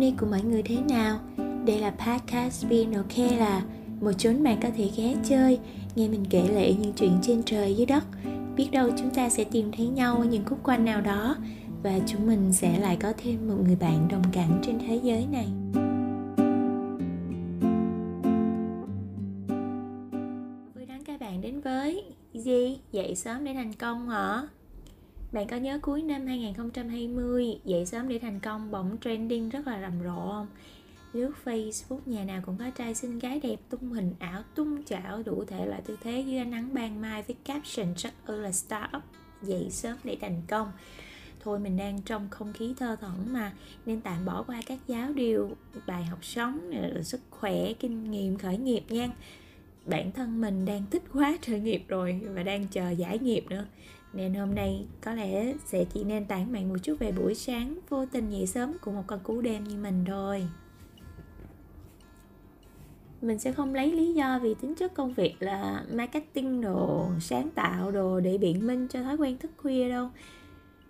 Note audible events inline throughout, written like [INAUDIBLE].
hôm nay của mọi người thế nào? Đây là podcast Being OK là một chốn bạn có thể ghé chơi, nghe mình kể lệ những chuyện trên trời dưới đất. Biết đâu chúng ta sẽ tìm thấy nhau ở những khúc quanh nào đó và chúng mình sẽ lại có thêm một người bạn đồng cảnh trên thế giới này. Vui đón các bạn đến với gì? Dậy sớm để thành công hả? Bạn có nhớ cuối năm 2020 dậy sớm để thành công bỗng trending rất là rầm rộ không? Lướt Facebook, nhà nào cũng có trai xinh gái đẹp, tung hình ảo, tung chảo, đủ thể loại tư thế, dưới ánh nắng ban mai với caption rất ư là startup, dậy sớm để thành công. Thôi mình đang trong không khí thơ thẩn mà, nên tạm bỏ qua các giáo điều, bài học sống sức khỏe, kinh nghiệm, khởi nghiệp nha. Bản thân mình đang thích [LAUGHS] quá khởi nghiệp rồi và đang chờ giải nghiệp nữa nên hôm nay có lẽ sẽ chỉ nên tản bạn một chút về buổi sáng vô tình dậy sớm của một con cú đêm như mình thôi mình sẽ không lấy lý do vì tính chất công việc là marketing đồ, sáng tạo đồ để biện minh cho thói quen thức khuya đâu.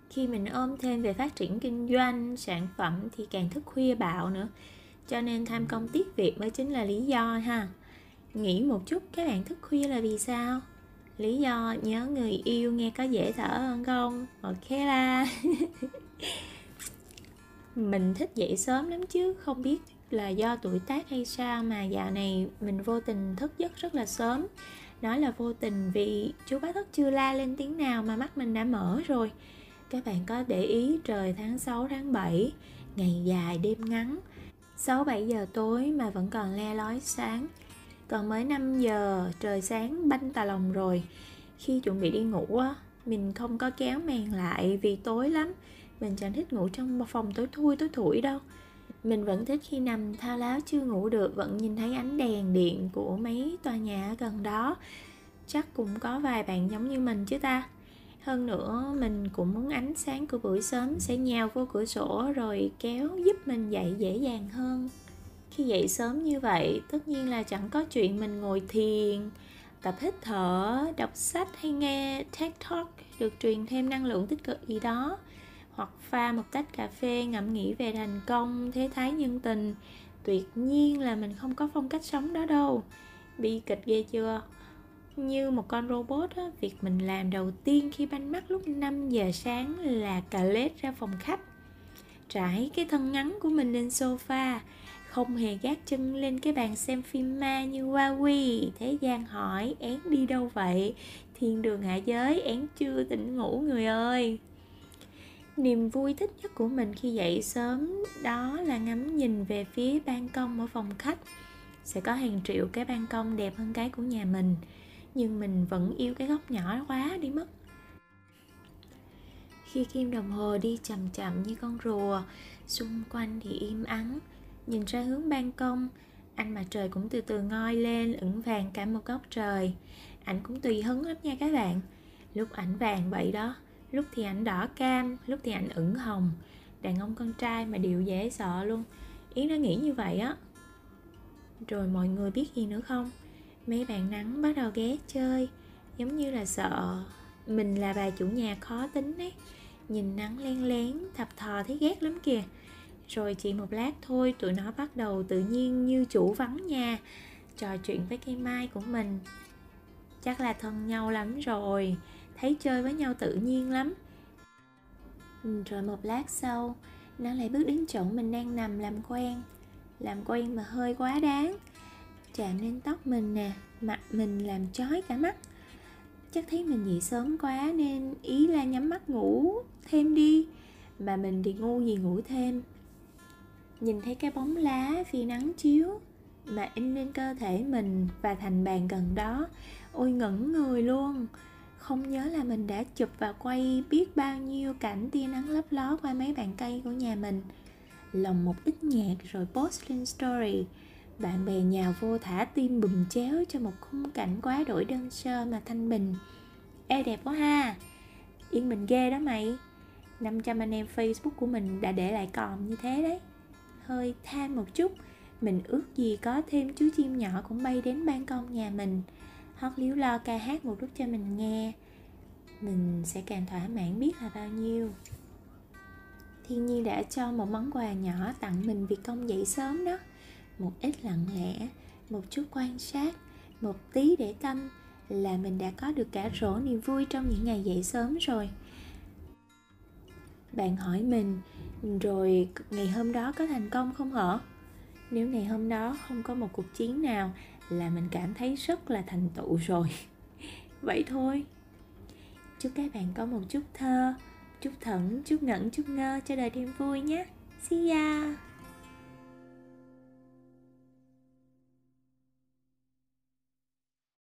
Khi mình ôm thêm về phát triển kinh doanh, sản phẩm thì càng thức khuya bạo nữa. Cho nên tham công tiếc việc mới chính là lý do ha. Nghĩ một chút, các bạn thức khuya là vì sao? Lý do nhớ người yêu nghe có dễ thở hơn không? Ok la. [LAUGHS] Mình thích dậy sớm lắm chứ, không biết là do tuổi tác hay sao mà dạo này mình vô tình thức giấc rất là sớm. Nói là vô tình vì chú bá thức chưa la lên tiếng nào mà mắt mình đã mở rồi. Các bạn có để ý trời tháng 6 tháng 7 ngày dài đêm ngắn. 6 7 giờ tối mà vẫn còn le lói sáng còn mới 5 giờ, trời sáng banh tà lòng rồi. Khi chuẩn bị đi ngủ á, mình không có kéo màn lại vì tối lắm. Mình chẳng thích ngủ trong một phòng tối thui, tối thủi đâu. Mình vẫn thích khi nằm thao láo chưa ngủ được, vẫn nhìn thấy ánh đèn điện của mấy tòa nhà ở gần đó. Chắc cũng có vài bạn giống như mình chứ ta. Hơn nữa, mình cũng muốn ánh sáng của buổi sớm sẽ nhào vô cửa sổ rồi kéo giúp mình dậy dễ dàng hơn khi dậy sớm như vậy tất nhiên là chẳng có chuyện mình ngồi thiền tập hít thở đọc sách hay nghe TED Talk được truyền thêm năng lượng tích cực gì đó hoặc pha một tách cà phê ngẫm nghĩ về thành công thế thái nhân tình. Tuyệt nhiên là mình không có phong cách sống đó đâu. Bi kịch ghê chưa? Như một con robot á, việc mình làm đầu tiên khi banh mắt lúc 5 giờ sáng là cà lết ra phòng khách. Trải cái thân ngắn của mình lên sofa không hề gác chân lên cái bàn xem phim ma như Huawei. Thế gian hỏi, én đi đâu vậy? Thiên đường hạ giới, én chưa tỉnh ngủ, người ơi. Niềm vui thích nhất của mình khi dậy sớm đó là ngắm nhìn về phía ban công ở phòng khách. Sẽ có hàng triệu cái ban công đẹp hơn cái của nhà mình, nhưng mình vẫn yêu cái góc nhỏ quá đi mất. Khi kim đồng hồ đi chậm chậm như con rùa, xung quanh thì im ắng nhìn ra hướng ban công. Anh mà trời cũng từ từ ngoi lên, ửng vàng cả một góc trời. Ảnh cũng tùy hứng lắm nha các bạn. Lúc ảnh vàng vậy đó, lúc thì ảnh đỏ cam, lúc thì ảnh ửng hồng. Đàn ông con trai mà đều dễ sợ luôn. Yến đã nghĩ như vậy á. Rồi mọi người biết gì nữa không? Mấy bạn nắng bắt đầu ghé chơi. Giống như là sợ mình là bà chủ nhà khó tính ấy. Nhìn nắng len lén, thập thò thấy ghét lắm kìa rồi chỉ một lát thôi, tụi nó bắt đầu tự nhiên như chủ vắng nhà trò chuyện với cây mai của mình. Chắc là thân nhau lắm rồi. Thấy chơi với nhau tự nhiên lắm. Ừ, rồi một lát sau, nó lại bước đến chỗ mình đang nằm làm quen. Làm quen mà hơi quá đáng. Chạm lên tóc mình nè, mặt mình làm chói cả mắt. Chắc thấy mình dậy sớm quá nên ý là nhắm mắt ngủ thêm đi. Mà mình thì ngu gì ngủ thêm nhìn thấy cái bóng lá khi nắng chiếu mà in lên cơ thể mình và thành bàn gần đó, ôi ngẩn người luôn. Không nhớ là mình đã chụp và quay biết bao nhiêu cảnh tia nắng lấp ló qua mấy bàn cây của nhà mình. Lồng một ít nhạc rồi post lên story. Bạn bè nhà vô thả tim bùm chéo cho một khung cảnh quá đổi đơn sơ mà thanh bình. Ê, đẹp quá ha. Yên mình ghê đó mày. 500 anh em Facebook của mình đã để lại còn như thế đấy hơi tham một chút. Mình ước gì có thêm chú chim nhỏ cũng bay đến ban công nhà mình. Hót líu lo ca hát một lúc cho mình nghe. Mình sẽ càng thỏa mãn biết là bao nhiêu. Thiên nhiên đã cho một món quà nhỏ tặng mình vì công dậy sớm đó. Một ít lặng lẽ, một chút quan sát, một tí để tâm là mình đã có được cả rổ niềm vui trong những ngày dậy sớm rồi. Bạn hỏi mình rồi ngày hôm đó có thành công không hả? Nếu ngày hôm đó không có một cuộc chiến nào là mình cảm thấy rất là thành tựu rồi. [LAUGHS] Vậy thôi. Chúc các bạn có một chút thơ chút thẩn, chút ngẩn chút ngơ cho đời thêm vui nhé. See ya!